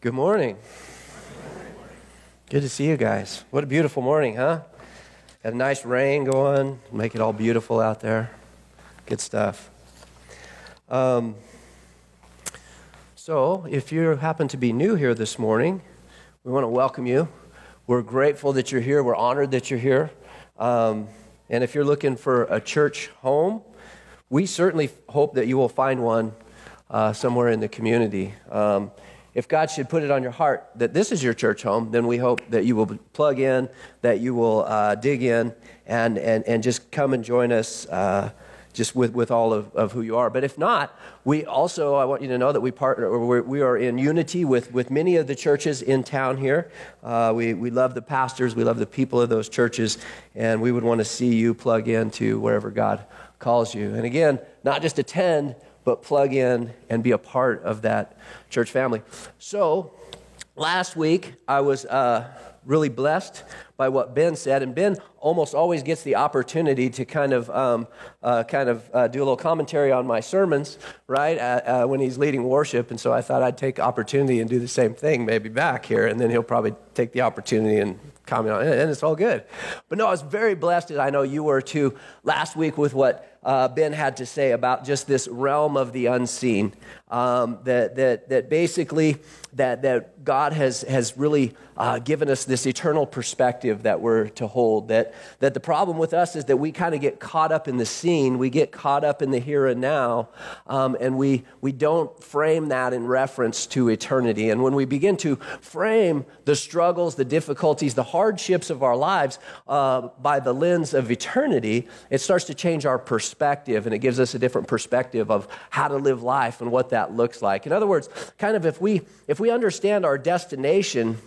Good morning. Good to see you guys. What a beautiful morning, huh? Had a nice rain going, make it all beautiful out there. Good stuff. Um, so, if you happen to be new here this morning, we want to welcome you. We're grateful that you're here. We're honored that you're here. Um, and if you're looking for a church home, we certainly hope that you will find one uh, somewhere in the community. Um, if God should put it on your heart that this is your church home, then we hope that you will plug in, that you will uh, dig in, and, and, and just come and join us. Uh, just with, with all of, of who you are. But if not, we also, I want you to know that we partner, or we are in unity with, with many of the churches in town here. Uh, we, we love the pastors, we love the people of those churches, and we would want to see you plug into wherever God calls you. And again, not just attend, but plug in and be a part of that church family. So, last week I was uh, really blessed by what Ben said, and Ben almost always gets the opportunity to kind of um, uh, kind of uh, do a little commentary on my sermons, right? Uh, uh, when he's leading worship, and so I thought I'd take opportunity and do the same thing, maybe back here, and then he'll probably take the opportunity and comment on it, and it's all good. But no, I was very blessed, and I know you were too, last week with what uh, Ben had to say about just this realm of the unseen. Um, that, that, that basically that, that God has, has really uh, given us this eternal perspective that we're to hold. That, that the problem with us is that we kind of get caught up in the seen, we get caught up in the here and now, um, and we, we don't frame that in reference to eternity. And when we begin to frame the struggles, the difficulties, the hardships of our lives uh, by the lens of eternity, it starts to change our perspective and it gives us a different perspective of how to live life and what that looks like. In other words, kind of if we if we understand our destination,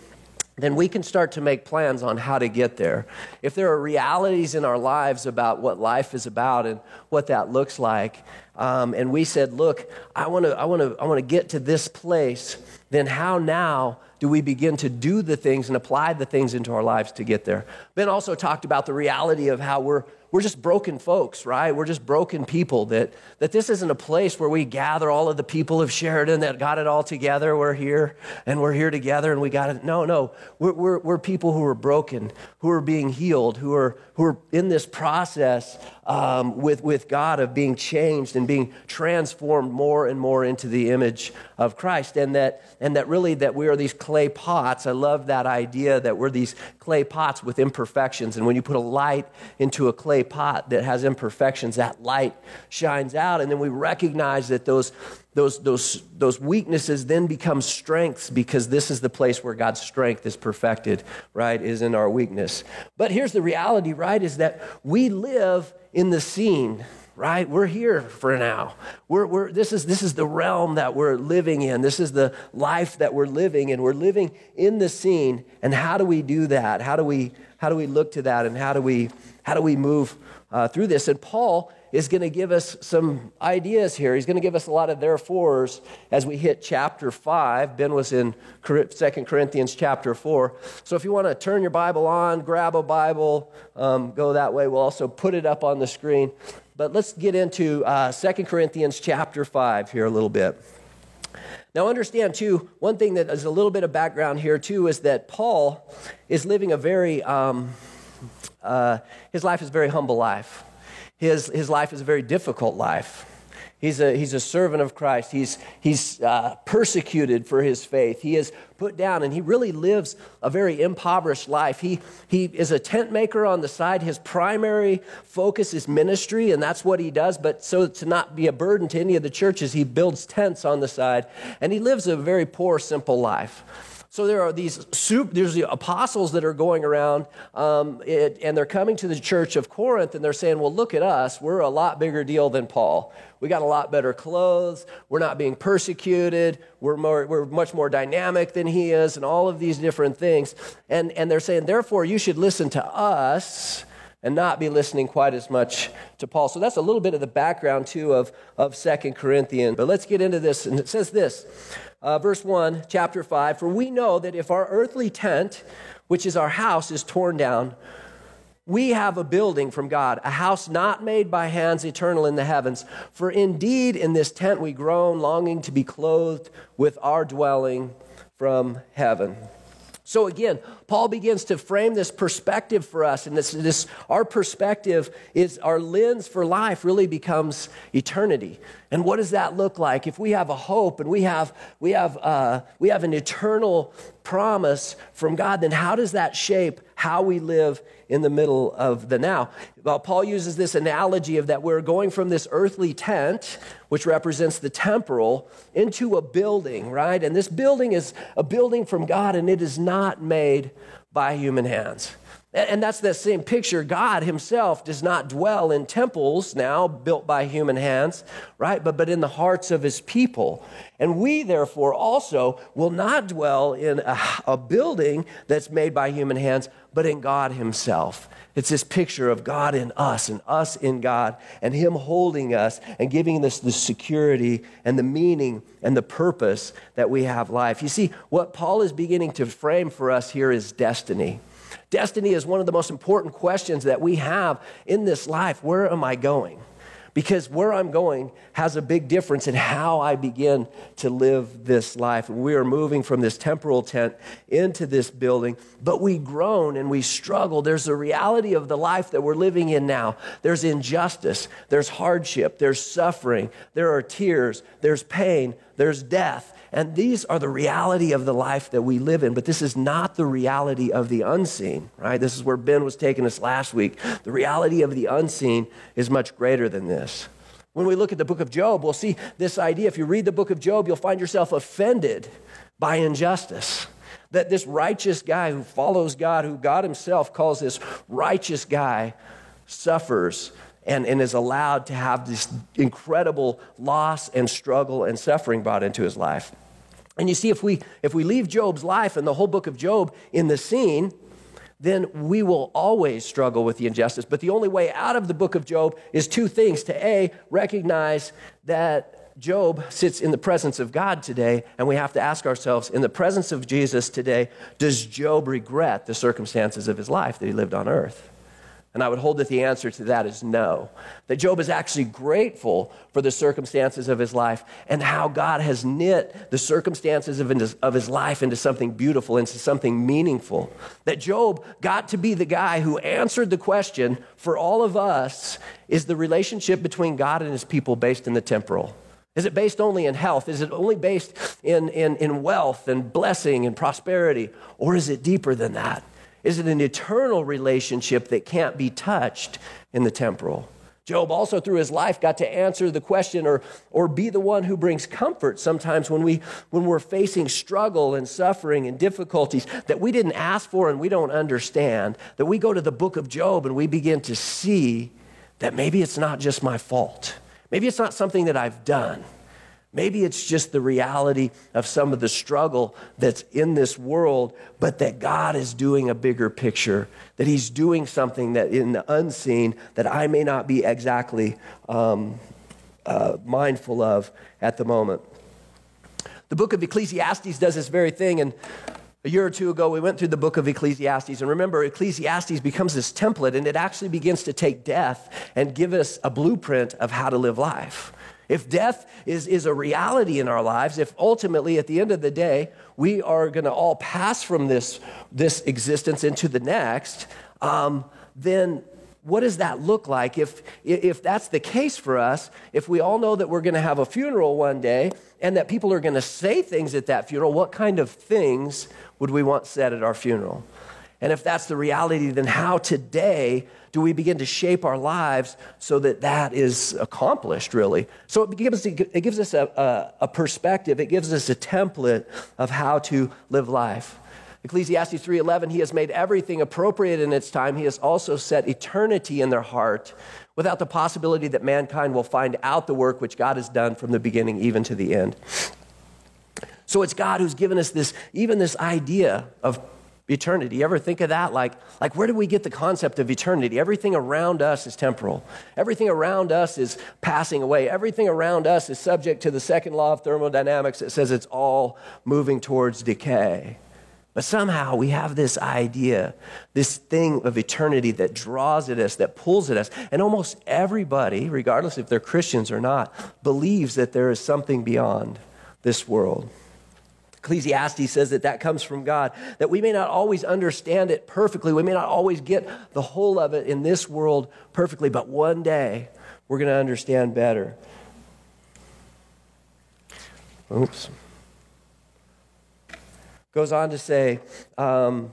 then we can start to make plans on how to get there. If there are realities in our lives about what life is about and what that looks like, um, and we said, "Look, I want to, I want to, I want to get to this place," then how now do we begin to do the things and apply the things into our lives to get there? Ben also talked about the reality of how we're we're just broken folks, right? We're just broken people. That, that this isn't a place where we gather all of the people of Sheridan that got it all together. We're here and we're here together and we got it. No, no. We're, we're, we're people who are broken, who are being healed, who are, who are in this process um, with, with God of being changed and being transformed more and more into the image of Christ. And that, and that really that we are these clay pots. I love that idea that we're these clay pots with imperfections. And when you put a light into a clay pot that has imperfections, that light shines out. And then we recognize that those, those, those, those weaknesses then become strengths because this is the place where God's strength is perfected, right? Is in our weakness. But here's the reality, right? Is that we live in the seen right? We're here for now. We're, we're, this, is, this is the realm that we're living in. This is the life that we're living and We're living in the seen. And how do we do that? How do we, how do we look to that? And how do we, how do we move uh, through this? And Paul is going to give us some ideas here. He's going to give us a lot of therefores as we hit chapter 5. Ben was in Second Corinthians chapter 4. So if you want to turn your Bible on, grab a Bible, um, go that way. We'll also put it up on the screen. But let's get into uh, Corinthians chapter 5 here a little bit. Now, understand too, one thing that is a little bit of background here too is that Paul is living a very, um, uh, his life is a very humble life. His, his life is a very difficult life. He's a, he's a servant of Christ. He's, he's uh, persecuted for his faith. He is put down, and he really lives a very impoverished life. He, he is a tent maker on the side. His primary focus is ministry, and that's what he does. But so to not be a burden to any of the churches, he builds tents on the side, and he lives a very poor, simple life. So there are these there's the apostles that are going around, um, it, and they're coming to the church of Corinth, and they're saying, "Well, look at us. We're a lot bigger deal than Paul. We got a lot better clothes. We're not being persecuted. We're more, we're much more dynamic than he is, and all of these different things." And and they're saying, therefore, you should listen to us and not be listening quite as much to Paul. So that's a little bit of the background, too, of, of 2 Corinthians. But let's get into this. And it says this uh, verse 1, chapter 5 For we know that if our earthly tent, which is our house, is torn down, we have a building from God, a house not made by hands, eternal in the heavens. For indeed, in this tent we groan, longing to be clothed with our dwelling from heaven. So again, Paul begins to frame this perspective for us, and this, this our perspective is our lens for life really becomes eternity. And what does that look like? If we have a hope and we have we have uh, we have an eternal promise from God, then how does that shape how we live in the middle of the now? Well, Paul uses this analogy of that we're going from this earthly tent, which represents the temporal, into a building, right? And this building is a building from God, and it is not made by human hands. And that's that same picture. God himself does not dwell in temples now built by human hands, right? But, but in the hearts of his people. And we, therefore, also will not dwell in a, a building that's made by human hands, but in God himself. It's this picture of God in us and us in God and Him holding us and giving us the security and the meaning and the purpose that we have life. You see, what Paul is beginning to frame for us here is destiny. Destiny is one of the most important questions that we have in this life. Where am I going? Because where I'm going has a big difference in how I begin to live this life. We are moving from this temporal tent into this building, but we groan and we struggle. There's a reality of the life that we're living in now. There's injustice, there's hardship, there's suffering, there are tears, there's pain, there's death. And these are the reality of the life that we live in, but this is not the reality of the unseen, right? This is where Ben was taking us last week. The reality of the unseen is much greater than this. When we look at the book of Job, we'll see this idea. If you read the book of Job, you'll find yourself offended by injustice. That this righteous guy who follows God, who God himself calls this righteous guy, suffers and, and is allowed to have this incredible loss and struggle and suffering brought into his life. And you see, if we, if we leave Job's life and the whole book of Job in the seen, then we will always struggle with the injustice. But the only way out of the book of Job is two things to A, recognize that Job sits in the presence of God today, and we have to ask ourselves in the presence of Jesus today, does Job regret the circumstances of his life that he lived on earth? And I would hold that the answer to that is no. That Job is actually grateful for the circumstances of his life and how God has knit the circumstances of his, of his life into something beautiful, into something meaningful. That Job got to be the guy who answered the question for all of us is the relationship between God and his people based in the temporal? Is it based only in health? Is it only based in, in, in wealth and blessing and prosperity? Or is it deeper than that? Is it an eternal relationship that can't be touched in the temporal? Job also, through his life, got to answer the question or, or be the one who brings comfort sometimes when, we, when we're facing struggle and suffering and difficulties that we didn't ask for and we don't understand. That we go to the book of Job and we begin to see that maybe it's not just my fault. Maybe it's not something that I've done. Maybe it's just the reality of some of the struggle that's in this world, but that God is doing a bigger picture, that He's doing something that in the unseen that I may not be exactly um, uh, mindful of at the moment. The book of Ecclesiastes does this very thing, and a year or two ago, we went through the book of Ecclesiastes, and remember, Ecclesiastes becomes this template, and it actually begins to take death and give us a blueprint of how to live life. If death is, is a reality in our lives, if ultimately at the end of the day we are going to all pass from this, this existence into the next, um, then what does that look like? If, if that's the case for us, if we all know that we're going to have a funeral one day and that people are going to say things at that funeral, what kind of things would we want said at our funeral? And if that's the reality, then how today do we begin to shape our lives so that that is accomplished, really? So it gives, it gives us a, a, a perspective, it gives us a template of how to live life. Ecclesiastes 3:11 he has made everything appropriate in its time he has also set eternity in their heart without the possibility that mankind will find out the work which God has done from the beginning even to the end. So it's God who's given us this even this idea of eternity. You ever think of that? Like, like, where do we get the concept of eternity? Everything around us is temporal. Everything around us is passing away. Everything around us is subject to the second law of thermodynamics that says it's all moving towards decay. But somehow we have this idea, this thing of eternity that draws at us, that pulls at us. And almost everybody, regardless if they're Christians or not, believes that there is something beyond this world. Ecclesiastes says that that comes from God, that we may not always understand it perfectly. We may not always get the whole of it in this world perfectly, but one day we're going to understand better. Oops. Goes on to say, um,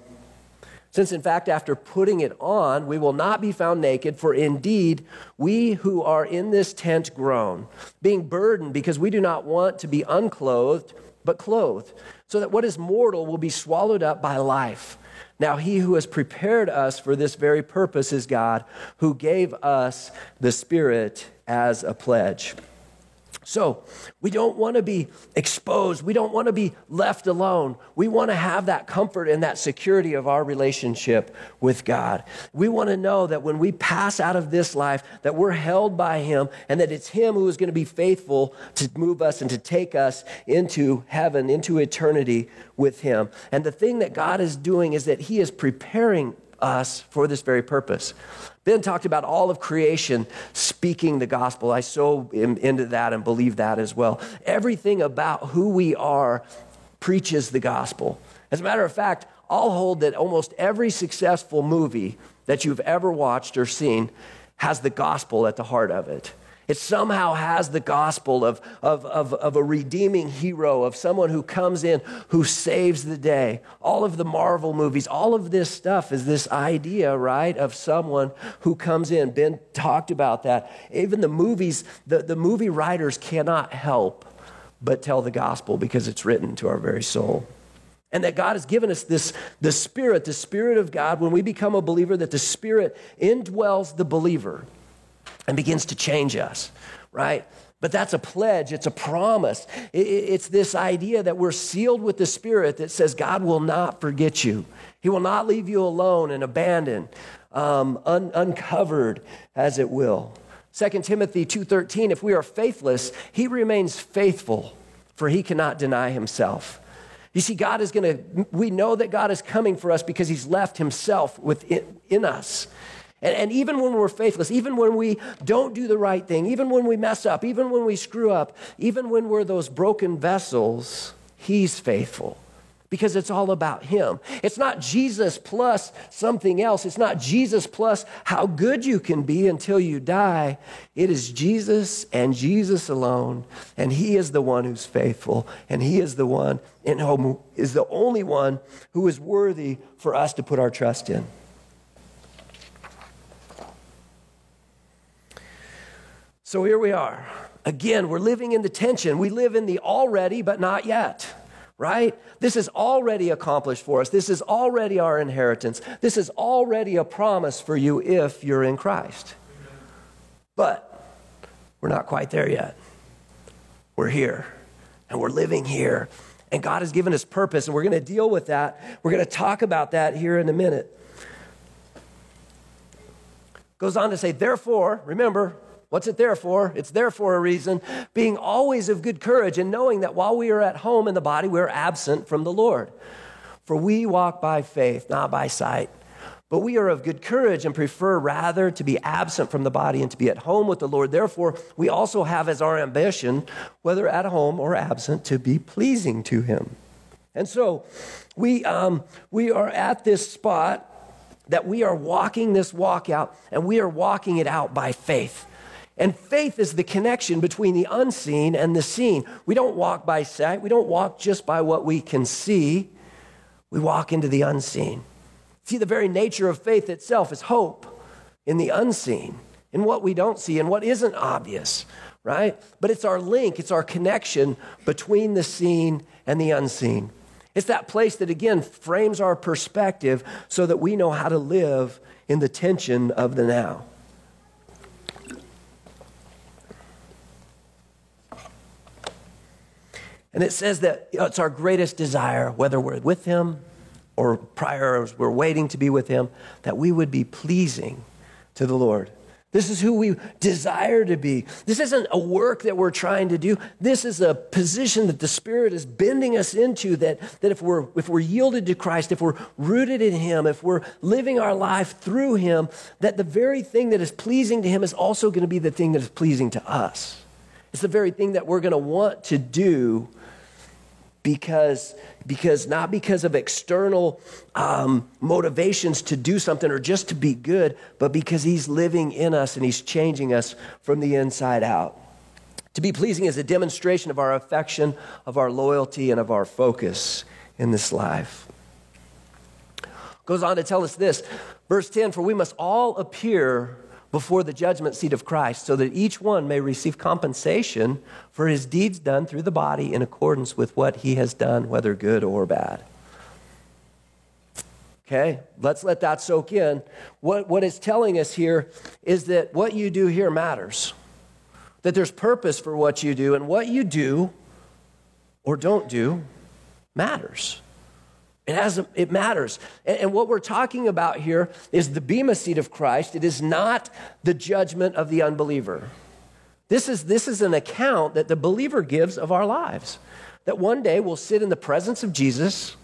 since in fact, after putting it on, we will not be found naked, for indeed, we who are in this tent groan, being burdened because we do not want to be unclothed, but clothed, so that what is mortal will be swallowed up by life. Now, he who has prepared us for this very purpose is God, who gave us the Spirit as a pledge. So, we don't want to be exposed. We don't want to be left alone. We want to have that comfort and that security of our relationship with God. We want to know that when we pass out of this life that we're held by him and that it's him who is going to be faithful to move us and to take us into heaven, into eternity with him. And the thing that God is doing is that he is preparing us for this very purpose. Ben talked about all of creation speaking the gospel. I so am into that and believe that as well. Everything about who we are preaches the gospel. As a matter of fact, I'll hold that almost every successful movie that you've ever watched or seen has the gospel at the heart of it. It somehow has the gospel of, of, of, of, a redeeming hero, of someone who comes in who saves the day. All of the Marvel movies, all of this stuff is this idea, right, of someone who comes in. Ben talked about that. Even the movies, the, the movie writers cannot help but tell the gospel because it's written to our very soul. And that God has given us this, the Spirit, the Spirit of God, when we become a believer, that the Spirit indwells the believer and begins to change us, right? But that's a pledge, it's a promise. It's this idea that we're sealed with the Spirit that says God will not forget you. He will not leave you alone and abandoned, um, un- uncovered as it will. 2 Timothy 2:13 if we are faithless he remains faithful for he cannot deny himself. You see God is going to we know that God is coming for us because he's left himself within in us. And, and, even when we're faithless, even when we don't do the right thing, even when we mess up, even when we screw up, even when we're those broken vessels, He's faithful because it's all about Him. It's not Jesus plus something else. It's not Jesus plus how good you can be until you die. It is Jesus and Jesus alone. And He is the one who's faithful. And He is the one in whom is the only one who is worthy for us to put our trust in. So here we are. Again, we're living in the tension. We live in the already, but not yet, right? This is already accomplished for us. This is already our inheritance. This is already a promise for you if you're in Christ. But we're not quite there yet. We're here, and we're living here. And God has given us purpose, and we're going to deal with that. We're going to talk about that here in a minute. Goes on to say, therefore, remember, What's it there for? It's there for a reason. Being always of good courage and knowing that while we are at home in the body, we're absent from the Lord. For we walk by faith, not by sight. But we are of good courage and prefer rather to be absent from the body and to be at home with the Lord. Therefore, we also have as our ambition, whether at home or absent, to be pleasing to Him. And so we, um, we are at this spot that we are walking this walk out and we are walking it out by faith. And faith is the connection between the unseen and the seen. We don't walk by sight, we don't walk just by what we can see, we walk into the unseen. See, the very nature of faith itself is hope in the unseen, in what we don't see and what isn't obvious, right? But it's our link, it's our connection between the seen and the unseen. It's that place that, again, frames our perspective so that we know how to live in the tension of the now. And it says that it's our greatest desire, whether we're with Him or prior we're waiting to be with Him, that we would be pleasing to the Lord. This is who we desire to be. This isn't a work that we're trying to do. This is a position that the Spirit is bending us into that, that if, we're, if we're yielded to Christ, if we're rooted in Him, if we're living our life through Him, that the very thing that is pleasing to Him is also going to be the thing that is pleasing to us. It's the very thing that we're going to want to do because because not because of external um, motivations to do something or just to be good but because he's living in us and he's changing us from the inside out. To be pleasing is a demonstration of our affection of our loyalty and of our focus in this life. Goes on to tell us this verse 10 for we must all appear before the judgment seat of Christ, so that each one may receive compensation for his deeds done through the body in accordance with what he has done, whether good or bad. Okay, let's let that soak in. What, what it's telling us here is that what you do here matters, that there's purpose for what you do, and what you do or don't do matters. It, has, it matters. And, and what we're talking about here is the Bema seat of Christ. It is not the judgment of the unbeliever. This is, this is an account that the believer gives of our lives. That one day we'll sit in the presence of Jesus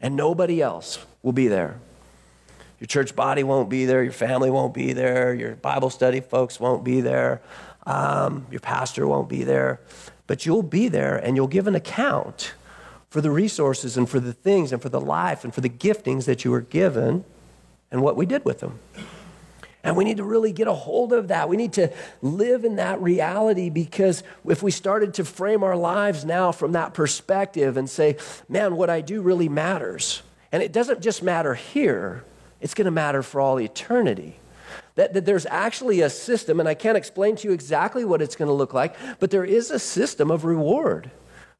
and nobody else will be there. Your church body won't be there, your family won't be there, your Bible study folks won't be there, um, your pastor won't be there, but you'll be there and you'll give an account for the resources and for the things and for the life and for the giftings that you were given and what we did with them. And we need to really get a hold of that. We need to live in that reality because if we started to frame our lives now from that perspective and say, man, what I do really matters. And it doesn't just matter here, it's going to matter for all eternity. That, that there's actually a system, and I can't explain to you exactly what it's going to look like, but there is a system of reward.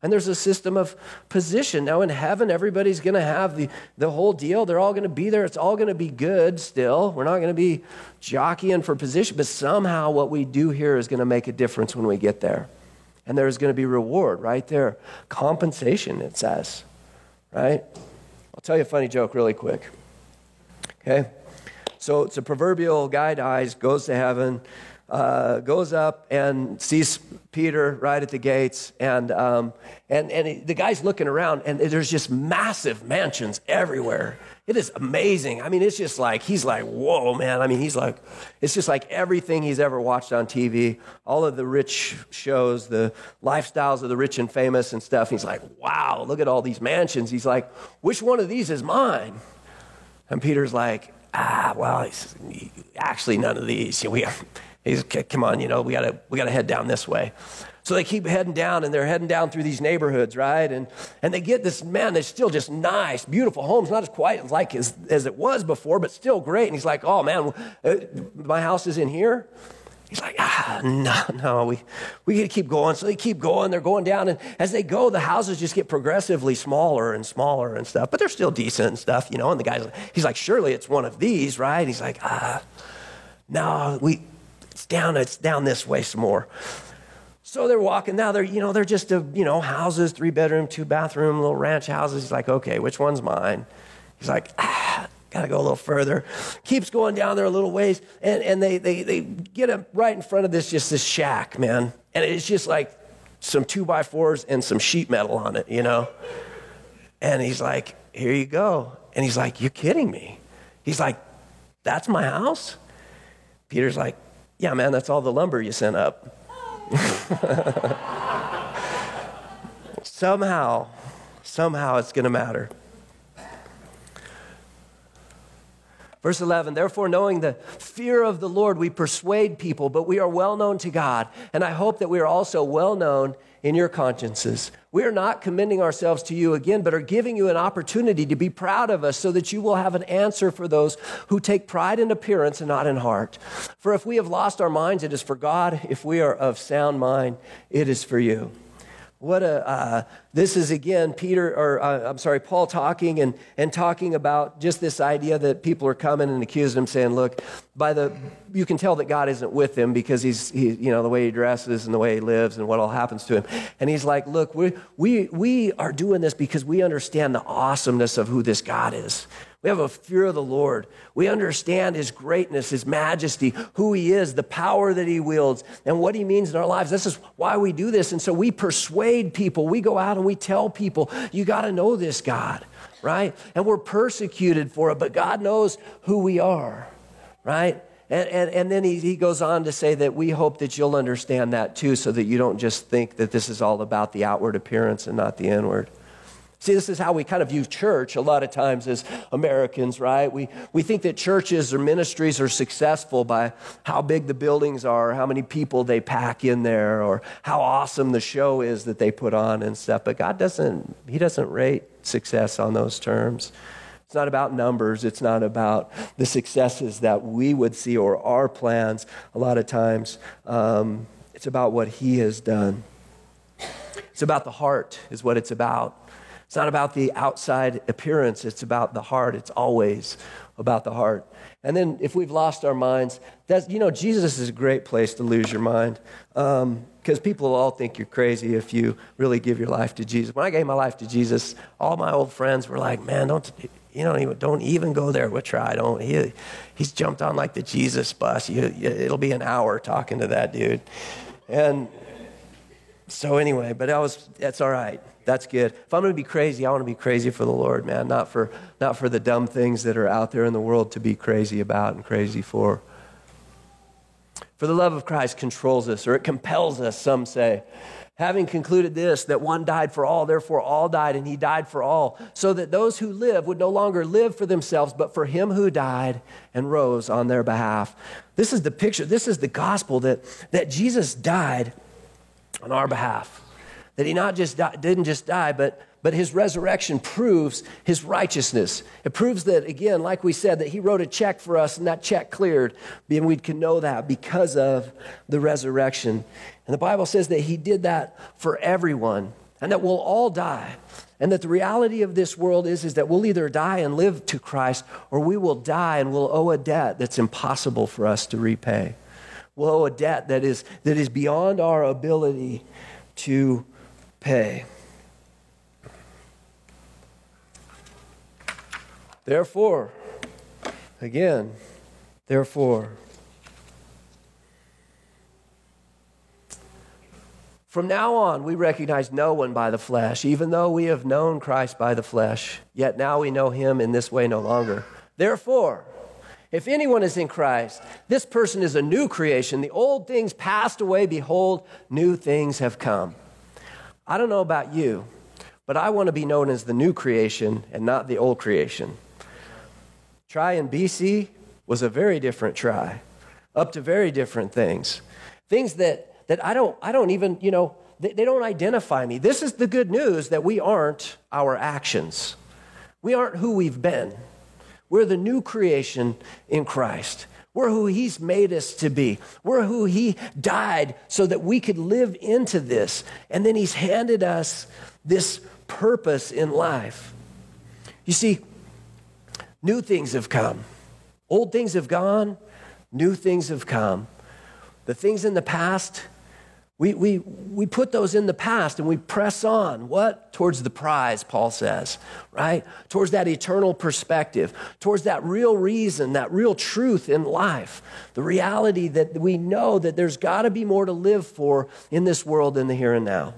And there's a system of position. Now, in heaven, everybody's going to have the, the whole deal. They're all going to be there. It's all going to be good still. We're not going to be jockeying for position, but somehow what we do here is going to make a difference when we get there. And there's going to be reward right there. Compensation, it says, right? I'll tell you a funny joke really quick. Okay? So it's a proverbial guy dies, goes to heaven uh, goes up and sees Peter right at the gates, and um, and and he, the guy's looking around, and there's just massive mansions everywhere. It is amazing. I mean, it's just like he's like, whoa, man. I mean, he's like, it's just like everything he's ever watched on TV, all of the rich shows, the lifestyles of the rich and famous and stuff. He's like, wow, look at all these mansions. He's like, which one of these is mine? And Peter's like, ah, well, actually, none of these. We have He's, come on, you know, we gotta, we gotta head down this way. So they keep heading down and they're heading down through these neighborhoods, right? And, and they get this, man, they're still just nice, beautiful homes, not as quiet like as, as it was before, but still great. And he's like, oh man, uh, my house is in here. He's like, ah, no, no, we, we got to keep going. So they keep going. They're going down. And as they go, the houses just get progressively smaller and smaller and stuff, but they're still decent and stuff, you know. And the guy's he's like, surely it's one of these, right? He's like, ah, no, we, it's down, it's down this way some more. So they're walking now. They're, you know, they're just, a, you know, houses, three bedroom, two bathroom, little ranch houses. He's like, okay, which one's mine? He's like, ah, gotta go a little further. Keeps going down there a little ways, and, and they, they, they get him right in front of this, just this shack, man. And it's just like some two by fours and some sheet metal on it, you know? And he's like, here you go. And he's like, you're kidding me. He's like, that's my house? Peter's like, yeah, man, that's all the lumber you sent up. somehow, somehow it's going to matter. Verse 11, therefore, knowing the fear of the Lord, we persuade people, but we are well known to God. And I hope that we are also well known in your consciences. We are not commending ourselves to you again, but are giving you an opportunity to be proud of us so that you will have an answer for those who take pride in appearance and not in heart. For if we have lost our minds, it is for God. If we are of sound mind, it is for you. What a, uh, this is again Peter, or uh, I'm sorry, Paul talking and, and talking about just this idea that people are coming and accusing him, saying, look, by the, you can tell that God isn't with him because he's, he, you know, the way he dresses and the way he lives and what all happens to him. And he's like, look, we, we, we are doing this because we understand the awesomeness of who this God is. We have a fear of the Lord. We understand his greatness, his majesty, who he is, the power that he wields, and what he means in our lives. This is why we do this. And so we persuade people. We go out and we tell people, you got to know this God, right? And we're persecuted for it, but God knows who we are, right? And, and, and then he, he goes on to say that we hope that you'll understand that too, so that you don't just think that this is all about the outward appearance and not the inward. See, this is how we kind of view church a lot of times as Americans, right? We, we think that churches or ministries are successful by how big the buildings are, how many people they pack in there, or how awesome the show is that they put on and stuff. But God doesn't, He doesn't rate success on those terms. It's not about numbers. It's not about the successes that we would see or our plans. A lot of times, um, it's about what He has done. It's about the heart, is what it's about. It's not about the outside appearance, it's about the heart. It's always about the heart. And then if we've lost our minds, that's, you know, Jesus is a great place to lose your mind because um, people will all think you're crazy if you really give your life to Jesus. When I gave my life to Jesus, all my old friends were like, man, don't you don't even, don't even go there with Tri. Don't he, he's jumped on like the Jesus bus. You, you, it'll be an hour talking to that dude. And so anyway, but that was that's all right. That's good. If I'm going to be crazy, I want to be crazy for the Lord, man, not for not for the dumb things that are out there in the world to be crazy about and crazy for. For the love of Christ controls us, or it compels us, some say. Having concluded this, that one died for all, therefore all died, and he died for all, so that those who live would no longer live for themselves, but for him who died and rose on their behalf. This is the picture, this is the gospel that, that Jesus died on our behalf. That he not just di- didn't just die, but, but his resurrection proves his righteousness. It proves that, again, like we said, that he wrote a check for us and that check cleared. And we can know that because of the resurrection. And the Bible says that he did that for everyone and that we'll all die. And that the reality of this world is, is that we'll either die and live to Christ or we will die and we'll owe a debt that's impossible for us to repay. We'll owe a debt that is, that is beyond our ability to pay. Therefore, again, therefore, From now on, we recognize no one by the flesh, even though we have known Christ by the flesh, yet now we know him in this way no longer. Therefore, if anyone is in Christ, this person is a new creation. The old things passed away, behold, new things have come. I don't know about you, but I want to be known as the new creation and not the old creation. Tri in BC was a very different Tri, up to very different things. Things that, that I, don't, I don't even, you know, they, they don't identify me. This is the good news that we aren't our actions, we aren't who we've been. We're the new creation in Christ. We're who He's made us to be. We're who He died so that we could live into this. And then He's handed us this purpose in life. You see, new things have come, old things have gone, new things have come. The things in the past, we, we, we put those in the past and we press on. What? Towards the prize, Paul says, right? Towards that eternal perspective, towards that real reason, that real truth in life. The reality that we know that there's got to be more to live for in this world than the here and now.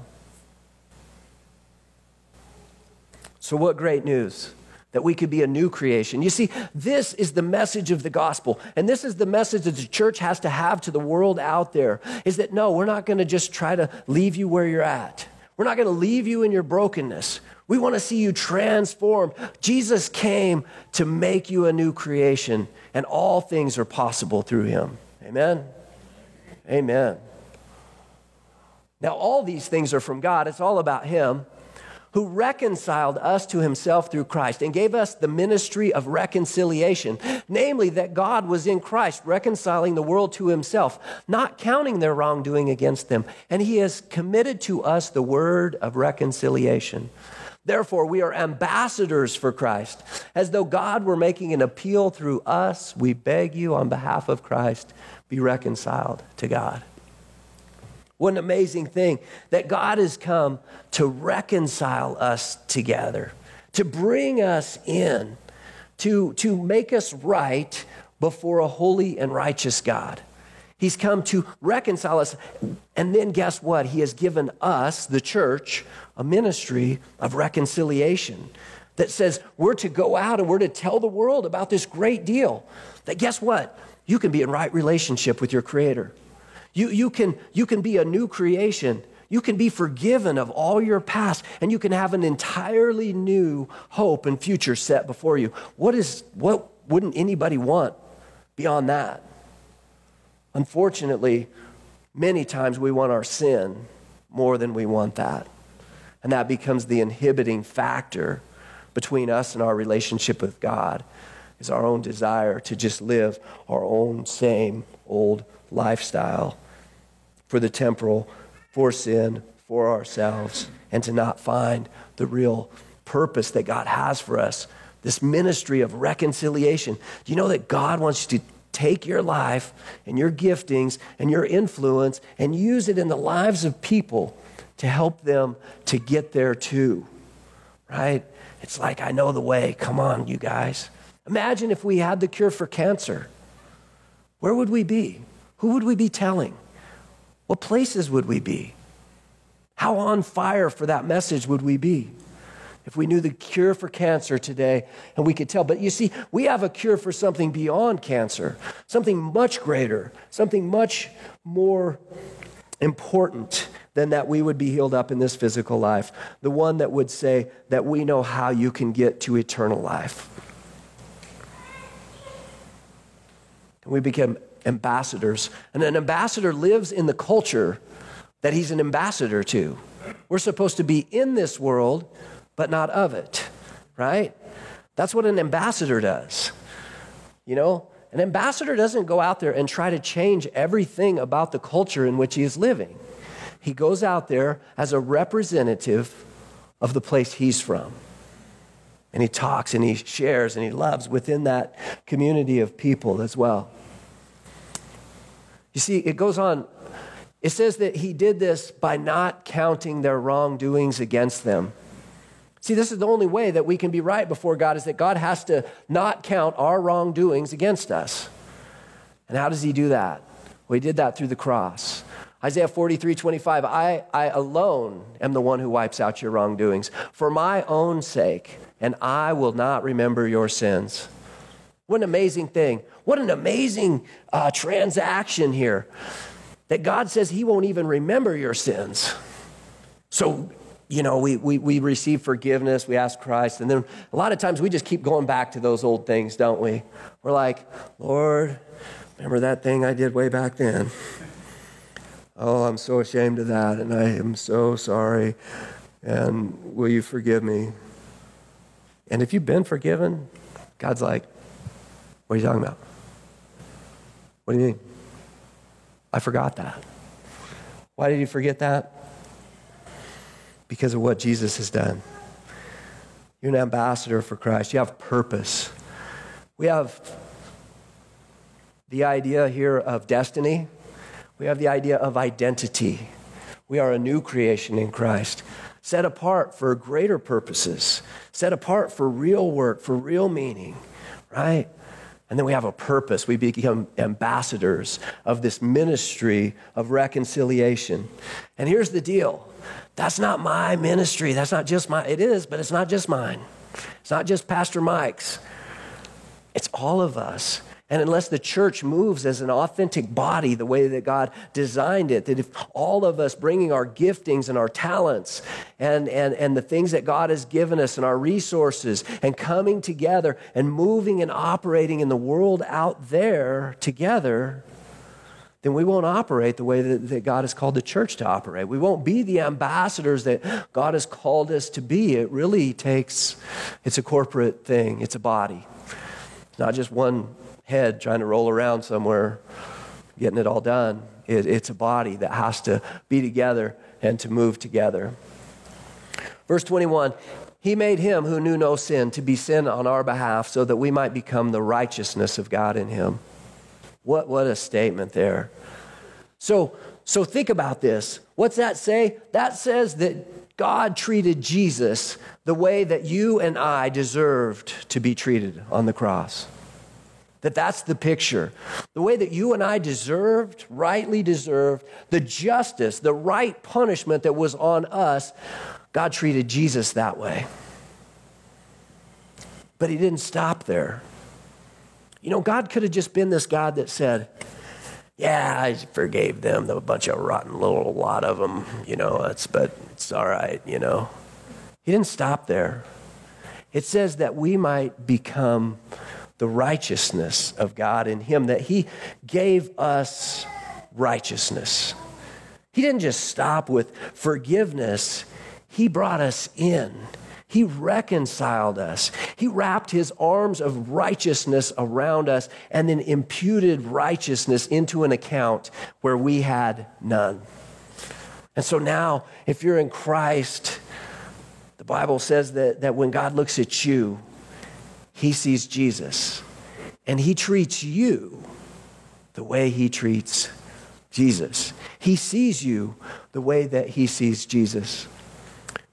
So, what great news! That we could be a new creation. You see, this is the message of the gospel. And this is the message that the church has to have to the world out there is that no, we're not going to just try to leave you where you're at. We're not going to leave you in your brokenness. We want to see you transformed. Jesus came to make you a new creation, and all things are possible through him. Amen. Amen. Now, all these things are from God. It's all about him who reconciled us to himself through Christ and gave us the ministry of reconciliation, namely that God was in Christ reconciling the world to himself, not counting their wrongdoing against them. And he has committed to us the word of reconciliation. Therefore, we are ambassadors for Christ. As though God were making an appeal through us, we beg you on behalf of Christ, be reconciled to God. What an amazing thing that God has come to reconcile us together, to bring us in, to, to make us right before a holy and righteous God. He's come to reconcile us. And then guess what? He has given us, the church, a ministry of reconciliation that says we're to go out and we're to tell the world about this great deal. That guess what? you can be in right relationship with your Creator. You, you, can, you can be a new creation. You can be forgiven of all your past, and you can have an entirely new hope and future set before you. What, is, what wouldn't anybody want beyond that? Unfortunately, many times we want our sin more than we want that. And that becomes the inhibiting factor between us and our relationship with God is our own desire to just live our own same old lifestyle for the temporal, for sin, for ourselves, and to not find the real purpose that God has for us. This ministry of reconciliation. Do you know that God wants you to take your life and your giftings and your influence and use it in the lives of people to help them to get there too? Right? It's like, I know the way. Come on, you guys. Imagine if we had the cure for cancer. Where would we be? Who would we be telling? What places would we be? How on fire for that message would we be? If we knew the cure for cancer today and we could tell. But you see, we have a cure for something beyond cancer, something much greater, something much more important than that we would be healed up in this physical life. The one that would say that we know how you can get to eternal life. And we become ambassadors. And an ambassador lives in the culture that he's an ambassador to. We're supposed to be in this world, but not of it, right? That's what an ambassador does. You know, an ambassador doesn't go out there and try to change everything about the culture in which he is living. He goes out there as a representative of the place he's from. And he talks and he shares and he loves within that community of people as well. You see, it goes on. It says that he did this by not counting their wrongdoings against them. See, this is the only way that we can be right before God is that God has to not count our wrongdoings against us. And how does he do that? Well, he did that through the cross. Isaiah 43, 25, I, I alone am the one who wipes out your wrongdoings for my own sake, and I will not remember your sins. What an amazing thing. What an amazing uh, transaction here that God says He won't even remember your sins. So, you know, we, we, we receive forgiveness, we ask Christ, and then a lot of times we just keep going back to those old things, don't we? We're like, Lord, remember that thing I did way back then? Oh, I'm so ashamed of that, and I am so sorry, and will you forgive me? And if you've been forgiven, God's like, what are you talking about? What do you mean? I forgot that. Why did you forget that? Because of what Jesus has done. You're an ambassador for Christ. You have purpose. We have the idea here of destiny. We have the idea of identity. We are a new creation in Christ, set apart for greater purposes, set apart for real work, for real meaning, right? And then we have a purpose. We become ambassadors of this ministry of reconciliation. And here's the deal that's not my ministry. That's not just my, it is, but it's not just mine. It's not just Pastor Mike's. It's all of us. And unless the church moves as an authentic body the way that God designed it, that if all of us bringing our giftings and our talents and, and, and the things that God has given us and our resources and coming together and moving and operating in the world out there together, then we won't operate the way that, that, God has called the church to operate. We won't be the ambassadors that God has called us to be. It really takes, it's a corporate thing, it's a body. It's not just one head trying to roll around somewhere, getting it all done. It, it's a body that has to be together and to move together. Verse 21 He made him who knew no sin to be sin on our behalf so that we might become the righteousness of God in him. What, what a statement there. So, so think about this. What's that say? That says that God treated Jesus the way that you and I deserved to be treated on the cross that that's the picture. The way that you and I deserved, rightly deserved, the justice, the right punishment that was on us, God treated Jesus that way. But he didn't stop there. You know, God could have just been this God that said, yeah, I forgave them, a bunch of rotten little lot of them, you know, it's, but it's all right, you know. He didn't stop there. It says that we might become the righteousness of God in Him, that He gave us righteousness. He didn't just stop with forgiveness, He brought us in. He reconciled us. He wrapped his arms of righteousness around us and then imputed righteousness into an account where we had none. And so now, if you're in Christ, the Bible says that, that when God looks at you, he sees Jesus. And he treats you the way he treats Jesus. He sees you the way that he sees Jesus.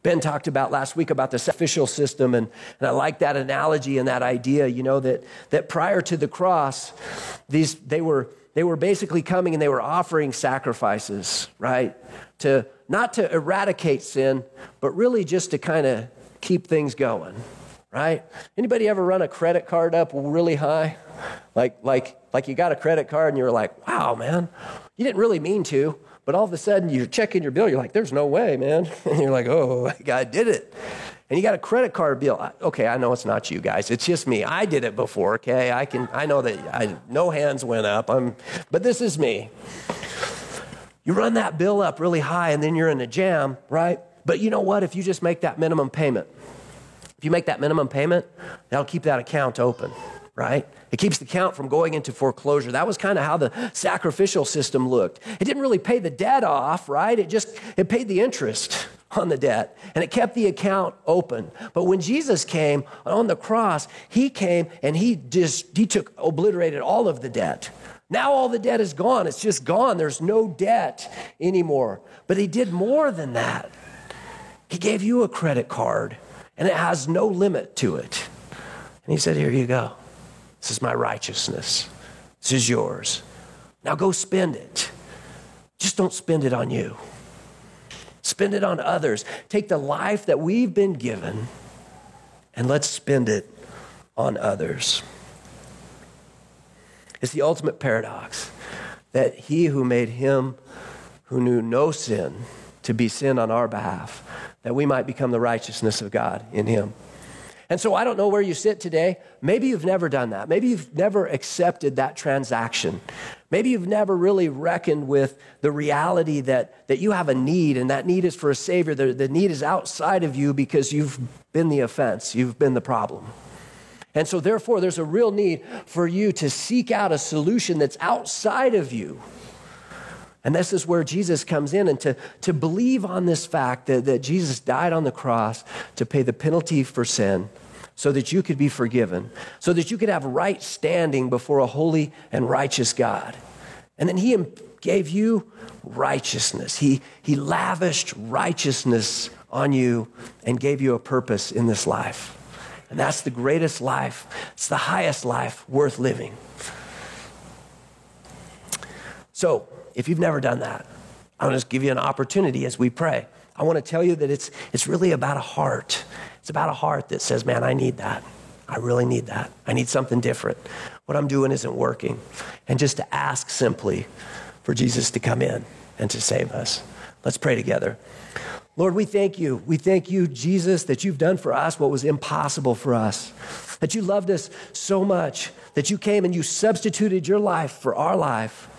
Ben talked about last week about the sacrificial system, and, and I like that analogy and that idea, you know, that, that prior to the cross, these, they, were, they were basically coming and they were offering sacrifices, right? To, not to eradicate sin, but really just to kind of keep things going, right? Anybody ever run a credit card up really high? Like, like, like you got a credit card and you're like, wow, man, you didn't really mean to, but all of a sudden you're checking your bill, you're like, there's no way, man. And you're like, oh, God did it. And you got a credit card bill. Okay, I know it's not you guys. It's just me. I did it before, okay? I can I know that I, no hands went up. I'm but this is me. You run that bill up really high and then you're in a jam, right? But you know what? If you just make that minimum payment, if you make that minimum payment, that'll keep that account open right? It keeps the account from going into foreclosure. That was kind of how the sacrificial system looked. It didn't really pay the debt off, right? It just it paid the interest on the debt and it kept the account open. But when Jesus came on the cross, he came and he just he took obliterated all of the debt. Now all the debt is gone. It's just gone. There's no debt anymore. But he did more than that. He gave you a credit card and it has no limit to it. And he said, Here you go. This is my righteousness. This is yours. Now go spend it. Just don't spend it on you. Spend it on others. Take the life that we've been given and let's spend it on others. It's the ultimate paradox that he who made him who knew no sin to be sin on our behalf, that we might become the righteousness of God in him. And so I don't know where you sit today. Maybe you've never done that. Maybe you've never accepted that transaction. Maybe you've never really reckoned with the reality that, that you have a need, and that need is for a Savior. The, the need is outside of you because you've been the offense, you've been the problem. And so, therefore, there's a real need for you to seek out a solution that's outside of you. And this is where Jesus comes in and to, to believe on this fact that, that Jesus died on the cross to pay the penalty for sin so that you could be forgiven, so that you could have right standing before a holy and righteous God. And then he gave you righteousness. He, he lavished righteousness on you and gave you a purpose in this life. And that's the greatest life, it's the highest life worth living. So, if you've never done that, I want to give you an opportunity as we pray. I want to tell you that it's, it's really about a heart. It's about a heart that says, man, I need that. I really need that. I need something different. What I'm doing isn't working. And just to ask simply for Jesus to come in and to save us. Let's pray together. Lord, we thank you. We thank you, Jesus, that you've done for us what was impossible for us. That you loved us so much that you came and you substituted your life for our life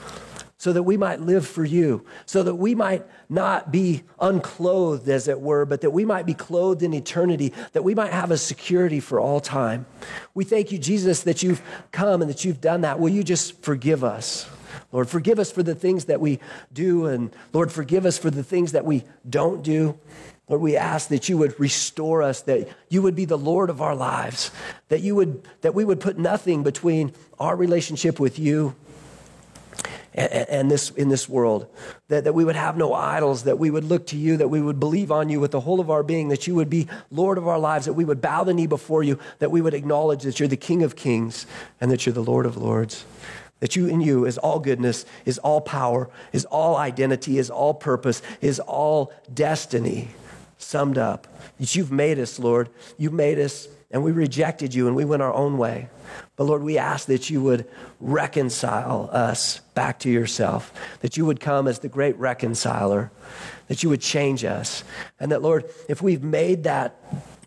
so that we might live for you, so that we might not be unclothed, as it were, but that we might be clothed in eternity, that we might have a security for all time. We thank you, Jesus, that you've come and that you've done that. Will you just forgive us? Lord, forgive us for the things that we do, and Lord, forgive us for the things that we don't do. Lord, we ask that you would restore us, that you would be the Lord of our lives, that you would that we would put nothing between our relationship with you and, this, in this world. That, that we would have no idols, that we would look to you, that we would believe on you with the whole of our being, that you would be Lord of our lives, that we would bow the knee before you, that we would acknowledge that you're the King of kings and that you're the Lord of lords. That you in you is all goodness, is all power, is all identity, is all purpose, is all destiny summed up. That you've made us, Lord. You've made us and we rejected you and we went our own way. But Lord, we ask that you would reconcile us back to yourself, that you would come as the great reconciler, that you would change us. And that, Lord, if we've made that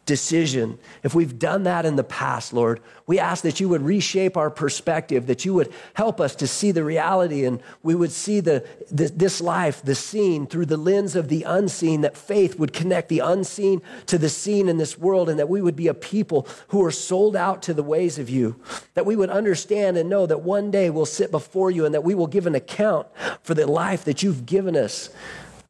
decision, if we've done that in the past, Lord, we ask that you would reshape our perspective, that you would help us to see the reality and we would see the, the, this life, the seen, through the lens of the unseen, that faith would connect the unseen to the seen in this world, and that we would be a people who are sold out to the ways of you, that we would understand and know that one day we'll sit before you and that we will give an account for the life that you've given us.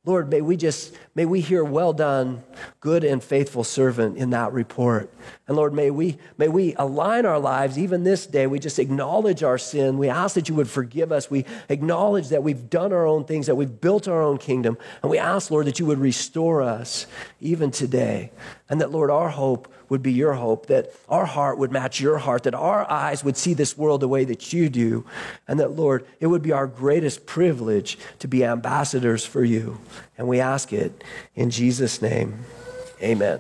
Lord, may we just, may we hear, well done, good and faithful servant in that report. And Lord, may we, may we align our lives even this day. We just acknowledge our sin. We ask that you would forgive us. We acknowledge that we've done our own things, that we've built our own kingdom. And we ask, Lord, that you would restore us even today. And that, Lord, our hope would be your hope, that our heart would match your heart, that our eyes would see this world the way that you do, and that, Lord, it would be our greatest privilege to be ambassadors for you. And we ask it in Jesus' name. Amen.